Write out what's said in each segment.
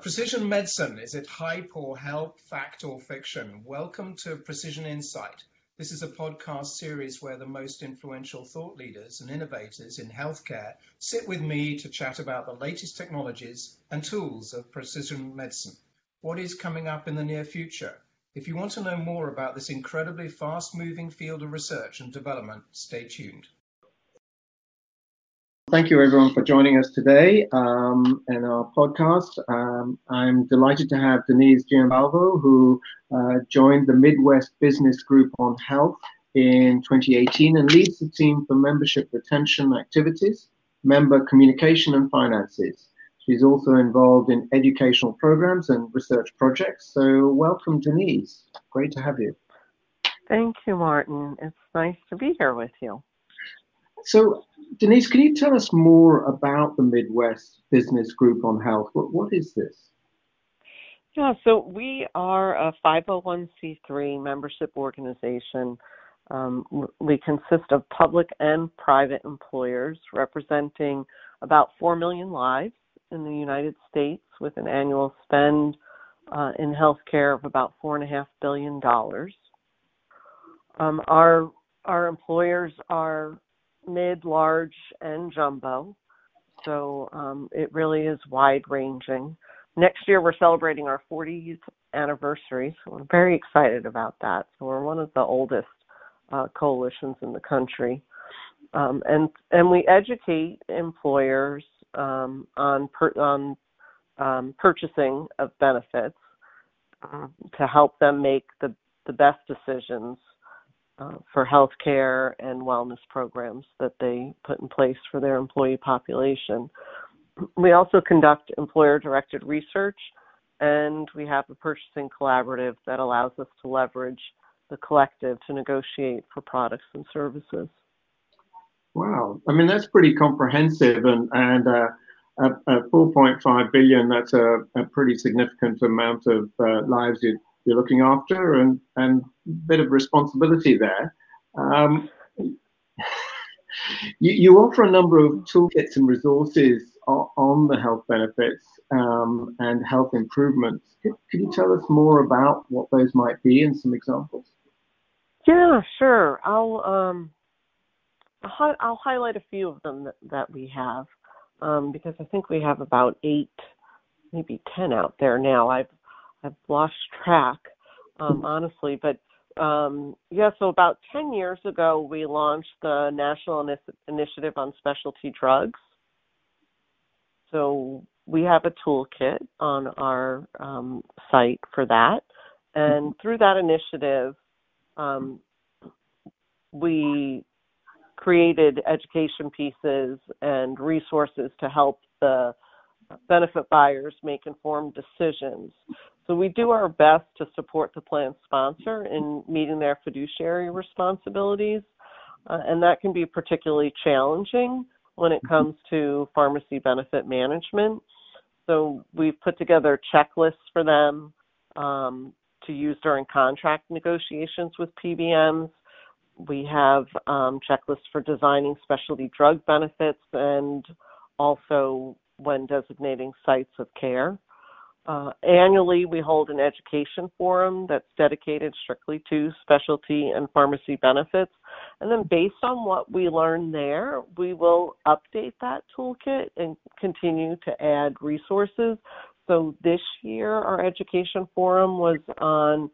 Precision medicine, is it hype or help, fact or fiction? Welcome to Precision Insight. This is a podcast series where the most influential thought leaders and innovators in healthcare sit with me to chat about the latest technologies and tools of precision medicine. What is coming up in the near future? If you want to know more about this incredibly fast moving field of research and development, stay tuned. Thank you, everyone, for joining us today um, in our podcast. Um, I'm delighted to have Denise Giambalvo, who uh, joined the Midwest Business Group on Health in 2018 and leads the team for membership retention activities, member communication, and finances. She's also involved in educational programs and research projects. So, welcome, Denise. Great to have you. Thank you, Martin. It's nice to be here with you. So, Denise, can you tell us more about the Midwest Business Group on Health? What, what is this? Yeah, so we are a 501c3 membership organization. Um, we consist of public and private employers representing about 4 million lives in the United States with an annual spend uh, in healthcare of about $4.5 billion. Um, our, our employers are mid, large, and jumbo. So um, it really is wide ranging. Next year, we're celebrating our 40th anniversary, so we're very excited about that. So we're one of the oldest uh, coalitions in the country, um, and and we educate employers um, on per, on um, purchasing of benefits uh, to help them make the the best decisions uh, for health care and wellness programs that they put in place for their employee population. We also conduct employer directed research and we have a purchasing collaborative that allows us to leverage the collective to negotiate for products and services. Wow, I mean that's pretty comprehensive, and and uh, at, 4.5 billion, that's a, a, pretty significant amount of uh, lives you, you're looking after and, and a bit of responsibility there. Um, you, you, offer a number of toolkits and resources on, the health benefits um, and health improvements. Could, you tell us more about what those might be and some examples? Yeah, sure. I'll um, I'll, I'll highlight a few of them that, that we have um, because I think we have about eight, maybe ten out there now. I've I've lost track, um, honestly. But um, yeah, so about 10 years ago, we launched the National Initiative on Specialty Drugs. So we have a toolkit on our um, site for that. And through that initiative, um, we created education pieces and resources to help the benefit buyers make informed decisions. So we do our best to support the plan sponsor in meeting their fiduciary responsibilities, uh, and that can be particularly challenging when it comes to pharmacy benefit management. So we've put together checklists for them um, to use during contract negotiations with PBMs. We have um, checklists for designing specialty drug benefits and also when designating sites of care. Uh, annually, we hold an education forum that's dedicated strictly to specialty and pharmacy benefits. And then, based on what we learn there, we will update that toolkit and continue to add resources. So, this year, our education forum was on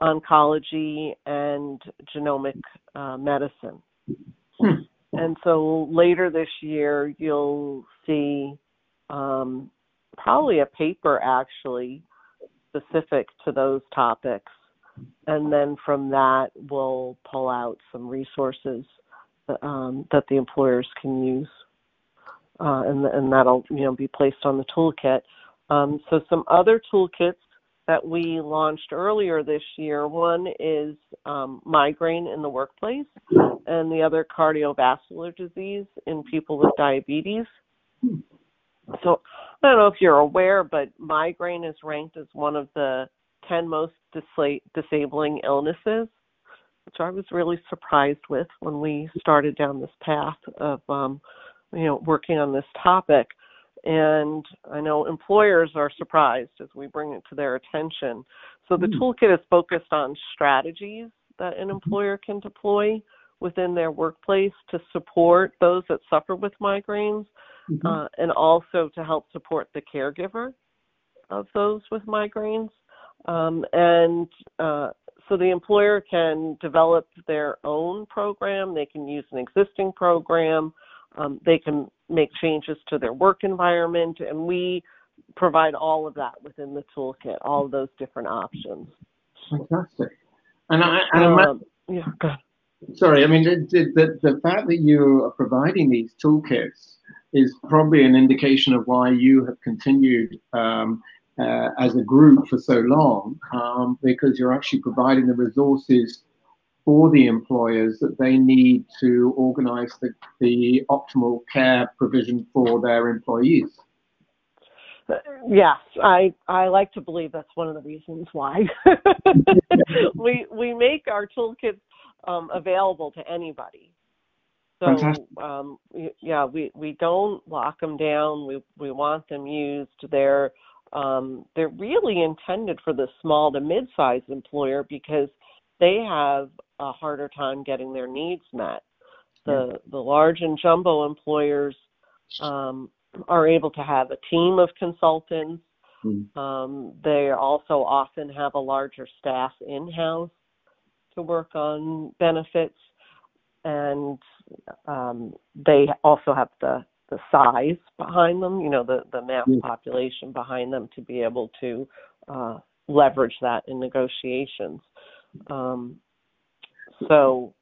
oncology and genomic uh, medicine. Hmm. And so, later this year, you'll see um, probably a paper actually specific to those topics. And then from that, we'll pull out some resources that, um, that the employers can use. Uh, and, and that'll you know be placed on the toolkit. Um, so some other toolkits that we launched earlier this year. One is um, migraine in the workplace, and the other cardiovascular disease in people with diabetes. So I don't know if you're aware, but migraine is ranked as one of the 10 most disabling illnesses, which I was really surprised with when we started down this path of, um, you know, working on this topic. And I know employers are surprised as we bring it to their attention. So the mm. toolkit is focused on strategies that an mm-hmm. employer can deploy within their workplace to support those that suffer with migraines mm-hmm. uh, and also to help support the caregiver of those with migraines. Um, and uh, so the employer can develop their own program, they can use an existing program, um, they can make changes to their work environment, and we provide all of that within the toolkit, all of those different options. Fantastic. And I, and um, yeah, sorry, I mean, the, the, the fact that you are providing these toolkits is probably an indication of why you have continued um, uh, as a group for so long, um, because you're actually providing the resources for the employers that they need to organize the, the optimal care provision for their employees. Yes, I I like to believe that's one of the reasons why we we make our toolkits um, available to anybody. So um, yeah, we we don't lock them down. We we want them used. They're um, they're really intended for the small to mid-sized employer because they have a harder time getting their needs met. The yeah. the large and jumbo employers um, are able to have a team of consultants. Mm. Um, they also often have a larger staff in house to work on benefits, and um, they also have the the size behind them, you know, the the mass yeah. population behind them to be able to uh, leverage that in negotiations. Um, so,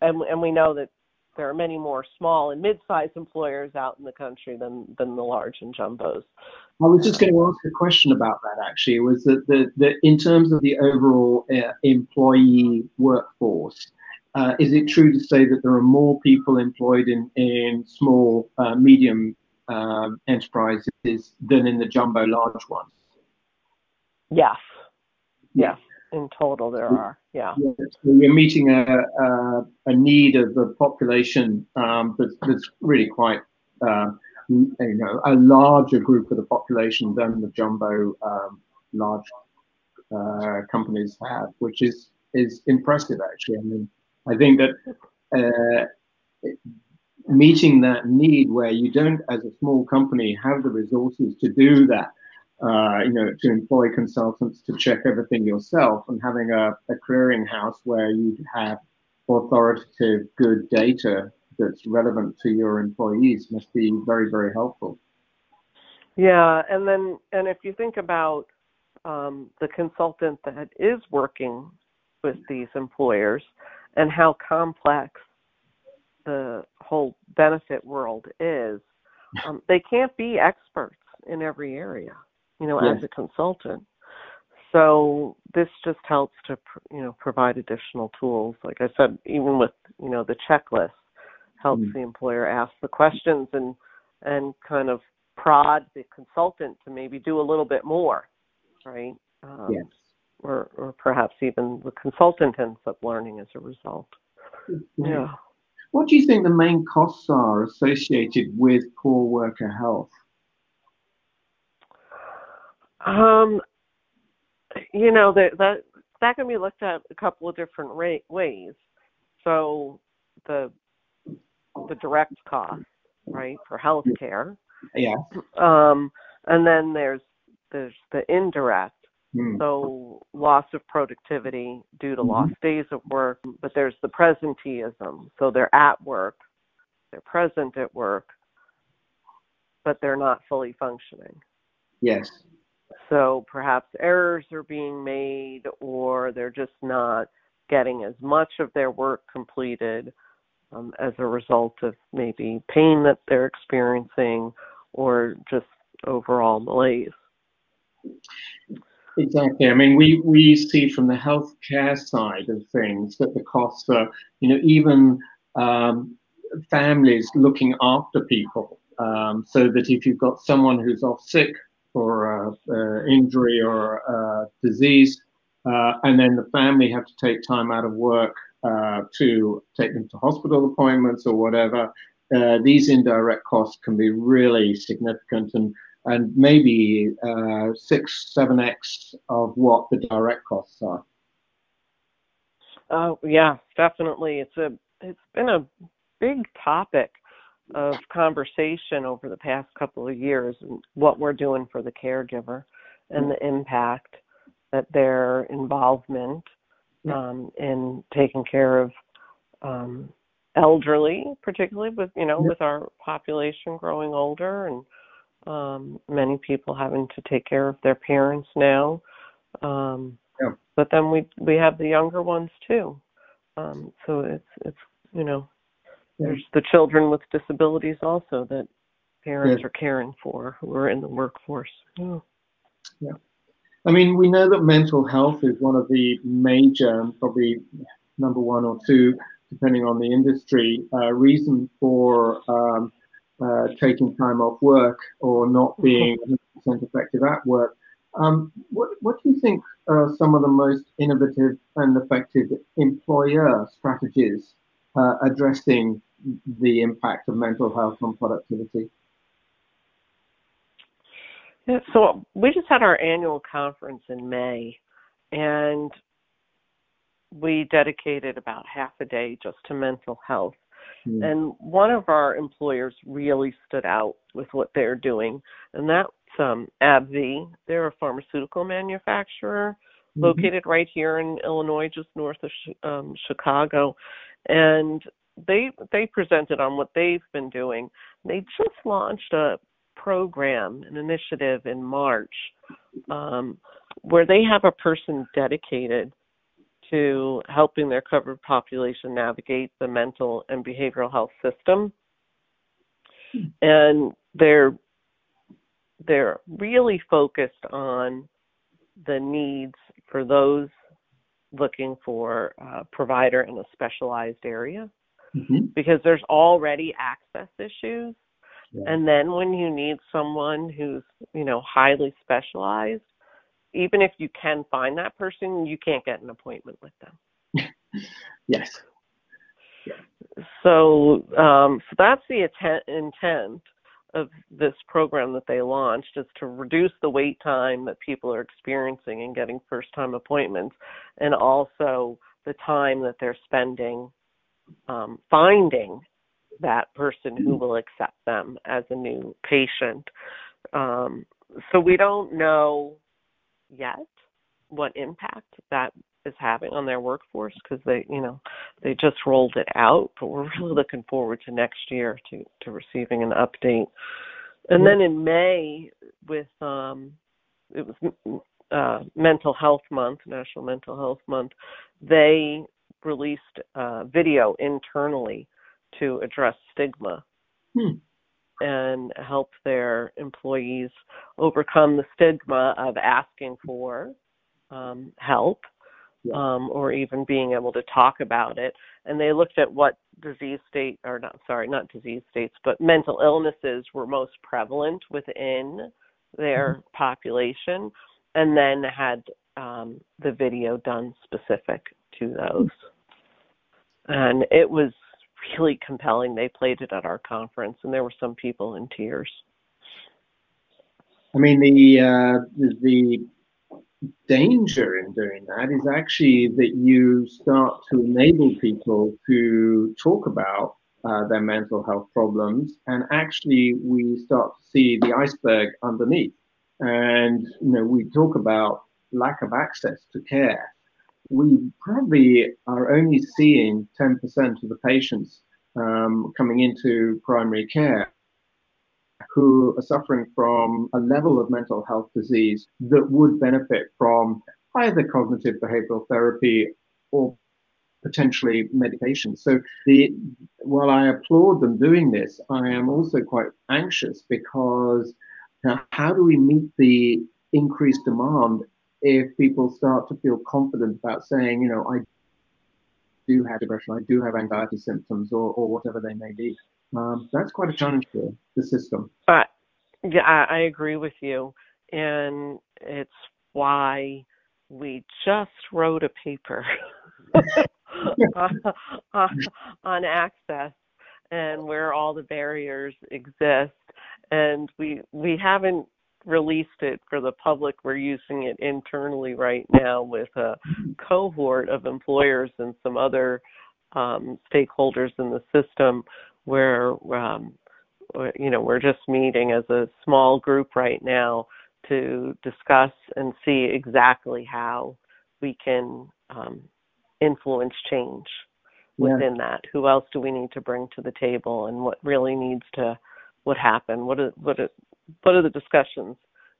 and and we know that there are many more small and mid-sized employers out in the country than than the large and jumbos. I was just going to ask a question about that. Actually, was that the, the in terms of the overall uh, employee workforce, uh, is it true to say that there are more people employed in in small, uh, medium um, enterprises than in the jumbo large ones? Yes. Yes in total there are. Yeah. yeah. So you're meeting a, a, a need of the population um, that's, that's really quite, uh, you know, a larger group of the population than the jumbo um, large uh, companies have, which is is impressive actually. I mean, I think that uh, meeting that need where you don't, as a small company, have the resources to do that uh, you know, to employ consultants to check everything yourself and having a, a clearinghouse where you have authoritative, good data that's relevant to your employees must be very, very helpful. Yeah, and then, and if you think about um, the consultant that is working with these employers and how complex the whole benefit world is, um, they can't be experts in every area you know, yes. as a consultant. So this just helps to, you know, provide additional tools. Like I said, even with, you know, the checklist helps mm the employer ask the questions and and kind of prod the consultant to maybe do a little bit more, right? Um, yes. Or, or perhaps even the consultant ends up learning as a result. Yeah. What do you think the main costs are associated with poor worker health? Um, you know that that that can be looked at a couple of different ra- ways. So the the direct cost, right, for health care. Yeah. Um, and then there's there's the indirect. Mm. So loss of productivity due to mm-hmm. lost days of work, but there's the presenteeism. So they're at work, they're present at work, but they're not fully functioning. Yes. So perhaps errors are being made or they're just not getting as much of their work completed um, as a result of maybe pain that they're experiencing or just overall malaise. Exactly. I mean, we, we see from the healthcare side of things that the costs are, you know, even um, families looking after people. Um, so that if you've got someone who's off sick for uh, injury or disease, uh, and then the family have to take time out of work uh, to take them to hospital appointments or whatever. uh, these indirect costs can be really significant and and maybe uh, six, seven x of what the direct costs are. Oh yeah, definitely. It's a it's been a big topic of conversation over the past couple of years what we're doing for the caregiver and the impact that their involvement um, in taking care of um, elderly, particularly with you know with our population growing older and um, many people having to take care of their parents now. Um, yeah. But then we we have the younger ones too. Um, so it's it's you know there's the children with disabilities also that parents yeah. are caring for who are in the workforce. Yeah. yeah. I mean, we know that mental health is one of the major, probably number one or two, depending on the industry, uh, reason for um, uh, taking time off work or not being 100% effective at work. Um, what, what do you think are some of the most innovative and effective employer strategies uh, addressing the impact of mental health on productivity? Yeah, so we just had our annual conference in May, and we dedicated about half a day just to mental health. Mm. And one of our employers really stood out with what they're doing, and that's um, AbbVie. They're a pharmaceutical manufacturer mm-hmm. located right here in Illinois, just north of um, Chicago. And they they presented on what they've been doing. They just launched a program, an initiative in March, um, where they have a person dedicated to helping their covered population navigate the mental and behavioral health system. And they're they're really focused on the needs for those looking for a provider in a specialized area mm-hmm. because there's already access issues yeah. and then when you need someone who's you know highly specialized even if you can find that person you can't get an appointment with them yes yeah. so um so that's the intent intent of this program that they launched is to reduce the wait time that people are experiencing in getting first time appointments and also the time that they're spending um, finding that person who will accept them as a new patient. Um, so we don't know yet what impact that is having on their workforce because they, you know, they just rolled it out. But we're really looking forward to next year to to receiving an update. And then in May, with um, it was uh, Mental Health Month, National Mental Health Month, they released a video internally to address stigma hmm. And help their employees overcome the stigma of asking for um, help yeah. um, or even being able to talk about it. And they looked at what disease state, or not, sorry, not disease states, but mental illnesses were most prevalent within their mm-hmm. population, and then had um, the video done specific to those. And it was really compelling. They played it at our conference, and there were some people in tears. I mean, the uh, the danger in doing that is actually that you start to enable people to talk about uh, their mental health problems, and actually we start to see the iceberg underneath. And you know, we talk about lack of access to care. We probably are only seeing 10% of the patients um, coming into primary care who are suffering from a level of mental health disease that would benefit from either cognitive behavioral therapy or potentially medication. So the while I applaud them doing this, I am also quite anxious because how do we meet the increased demand if people start to feel confident about saying, you know, I do have depression, I do have anxiety symptoms, or, or whatever they may be. Um, that's quite a challenge for the system. But yeah, I, agree with you, and it's why we just wrote a paper on access and where all the barriers exist. And we we haven't released it for the public. We're using it internally right now with a cohort of employers and some other um, stakeholders in the system where um, you know we're just meeting as a small group right now to discuss and see exactly how we can um, influence change within yeah. that. Who else do we need to bring to the table, and what really needs to what happen? What what what are the discussions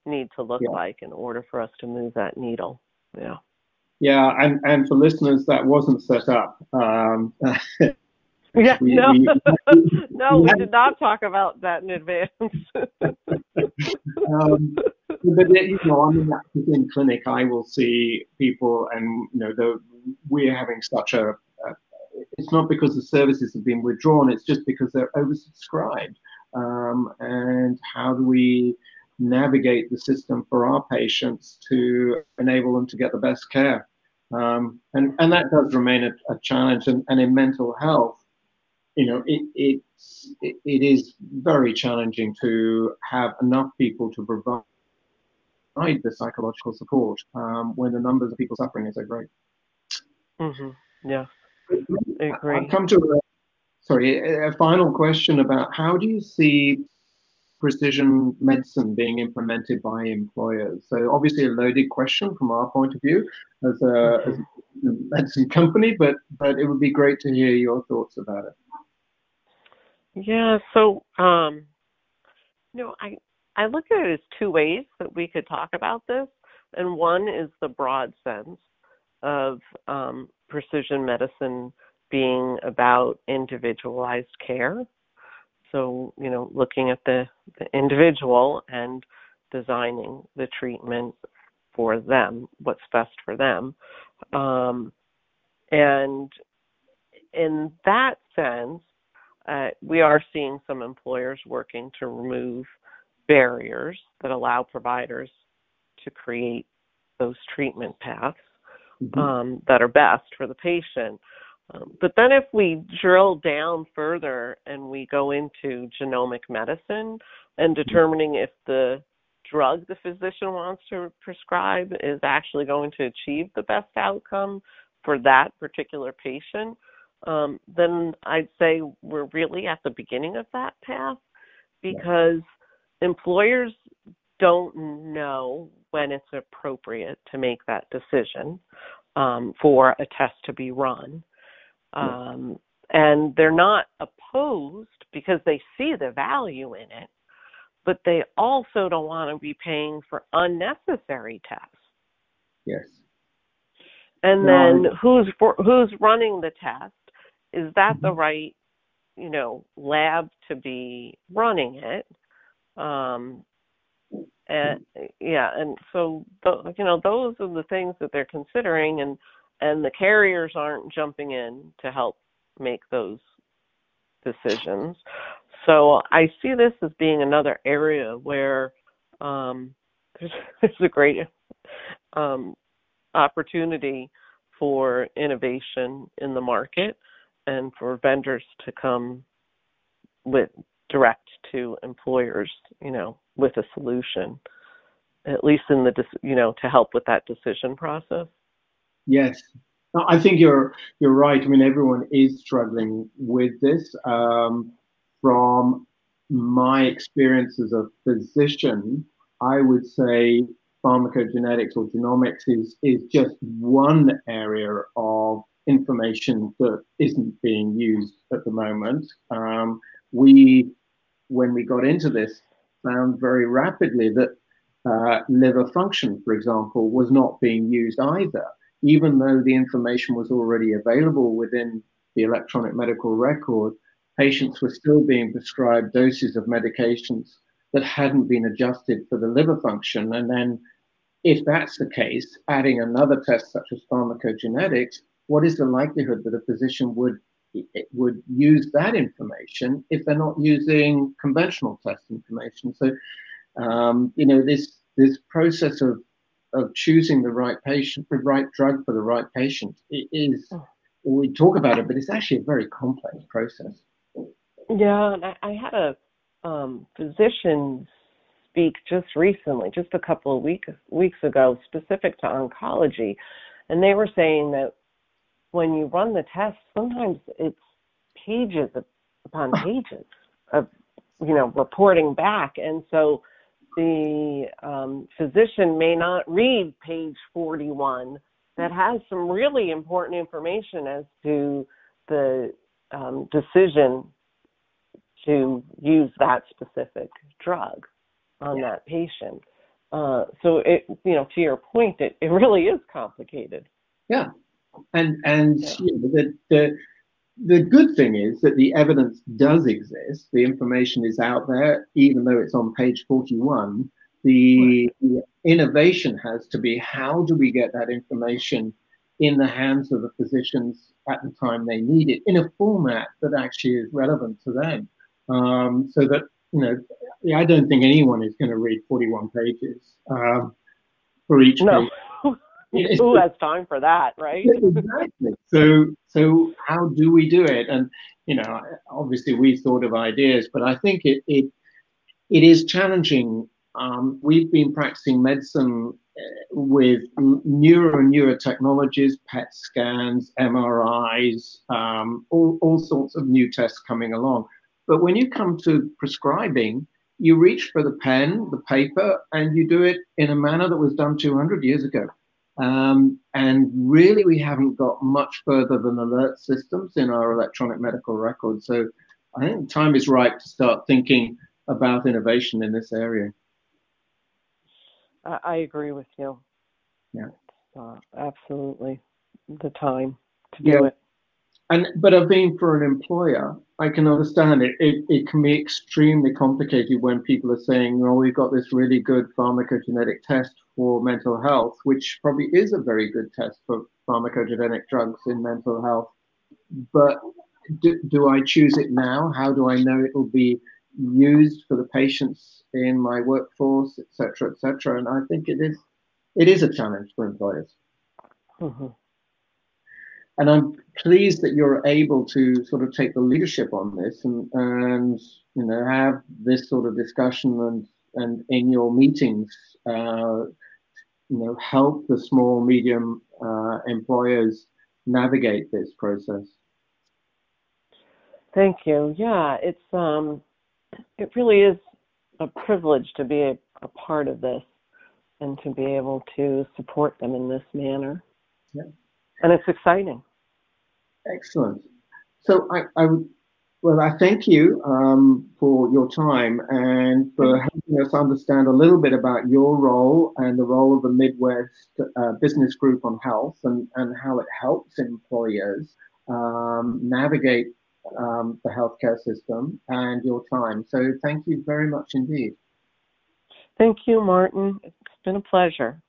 need to look yeah. like in order for us to move that needle? Yeah. Yeah, and, and for listeners, that wasn't set up. Um, yeah, we, no, we, no, we, did not talk about that in advance. um, but you know, I'm in in clinic. I will see people, and you know, the, we're having such a, a. It's not because the services have been withdrawn. It's just because they're oversubscribed. Um, and how do we navigate the system for our patients to enable them to get the best care? Um, and, and that does remain a, a challenge. And, and, in mental health, you know, it, it's, it, it is very challenging to have enough people to provide the psychological support um, when the numbers of people suffering is so great. Mm-hmm. Yeah, I agree. I've come to a, sorry, a final question about how do you see precision medicine being implemented by employers? So obviously a loaded question from our point of view as a, as a medicine company, but but it would be great to hear your thoughts about it. Yeah, so um, I I look at it as two ways that we could talk about this, and one is the broad sense of um, precision medicine being about individualized care so, you know, looking at the, the individual and designing the treatment for them, what's best for them. Um, and in that sense, uh, we are seeing some employers working to remove barriers that allow providers to create those treatment paths mm-hmm. um, that are best for the patient. Um, but then if we drill down further and we go into genomic medicine and determining if the drug the physician wants to prescribe is actually going to achieve the best outcome for that particular patient, um, then I'd say we're really at the beginning of that path because employers don't know when it's appropriate to make that decision um, for a test to be run. Um, and they're not opposed because they see the value in it, but they also don't want to be paying for unnecessary tests. Yes. And then who's for, who's running the test? Is that mm-hmm. the right, you know, lab to be running it? Um, and yeah, and so you know those are the things that they're considering, and and the carriers aren't jumping in to help make those decisions. So I see this as being another area where um, there's, there's a great um, opportunity for innovation in the market and for vendors to come with direct to employers, you know, with a solution, at least in the, you know, to help with that decision process. Yes. No, I think you're you're right. I mean, everyone is struggling with this. Um, from my experience as a physician, I would say pharmacogenetics or genomics is is just one area of information that isn't being used at the moment. Um, we, when we got into this, found very rapidly that uh, liver function, for example, was not being used either even though the information was already available within the electronic medical record, patients were still being prescribed doses of medications that hadn't been adjusted for the liver function. And then, if that's the case, adding another test such as pharmacogenetics, what is the likelihood that a physician would would use that information if they're not using conventional test information? So, um, you know, this this process of of choosing the right patient, the right drug for the right patient is, oh. we talk about it, but it's actually a very complex process. Yeah, and I, I had a um, physician speak just recently, just a couple of weeks weeks ago, specific to oncology, and they were saying that when you run the test, sometimes it's pages upon pages of you know reporting back, and so the um, physician may not read page 41 that has some really important information as to the um, decision to use that specific drug on yeah. that patient. Uh, so it, you know, to your point, it, it really is complicated. Yeah, and and yeah. You know, the the the good thing is that the evidence does exist. The information is out there, even though it's on page 41. The, right. innovation has to be how do we get that information in the hands of the physicians at the time they need it in a format that actually is relevant to them. Um, so that, you know, I don't think anyone is going to read 41 pages um, for each no. Who has time for that, right? exactly. So, so how do we do it? And you know, obviously we thought of ideas, but I think it it it is challenging. Um, we've been practicing medicine uh, with newer and newer technologies, PET scans, MRIs, um, all, all sorts of new tests coming along. But when you come to prescribing, you reach for the pen, the paper, and you do it in a manner that was done 200 years ago. Um, and really, we haven't got much further than alert systems in our electronic medical records. So I think time is right to start thinking about innovation in this area. I agree with you. Yeah. Uh, absolutely. The time to do yeah. it. And but I've been for an employer, I can understand it. it. It can be extremely complicated when people are saying, "Oh, we've got this really good pharmacogenetic test for mental health," which probably is a very good test for pharmacogenetic drugs in mental health. But do, do I choose it now? How do I know it will be used for the patients in my workforce, etc., etc.? And I think it is it is a challenge for employers. Mm-hmm and I'm pleased that you're able to sort of take the leadership on this and, and you know have this sort of discussion and and in your meetings uh, you know help the small medium uh, employers navigate this process. Thank you. Yeah, it's um, it really is a privilege to be a, a part of this and to be able to support them in this manner. Yeah and it's exciting. Excellent. So I, I well, I thank you um, for your time and for helping us understand a little bit about your role and the role of the Midwest uh, Business Group on Health and, and how it helps employers um, navigate um, the healthcare system and your time. So thank you very much indeed. Thank you, Martin. It's been a pleasure.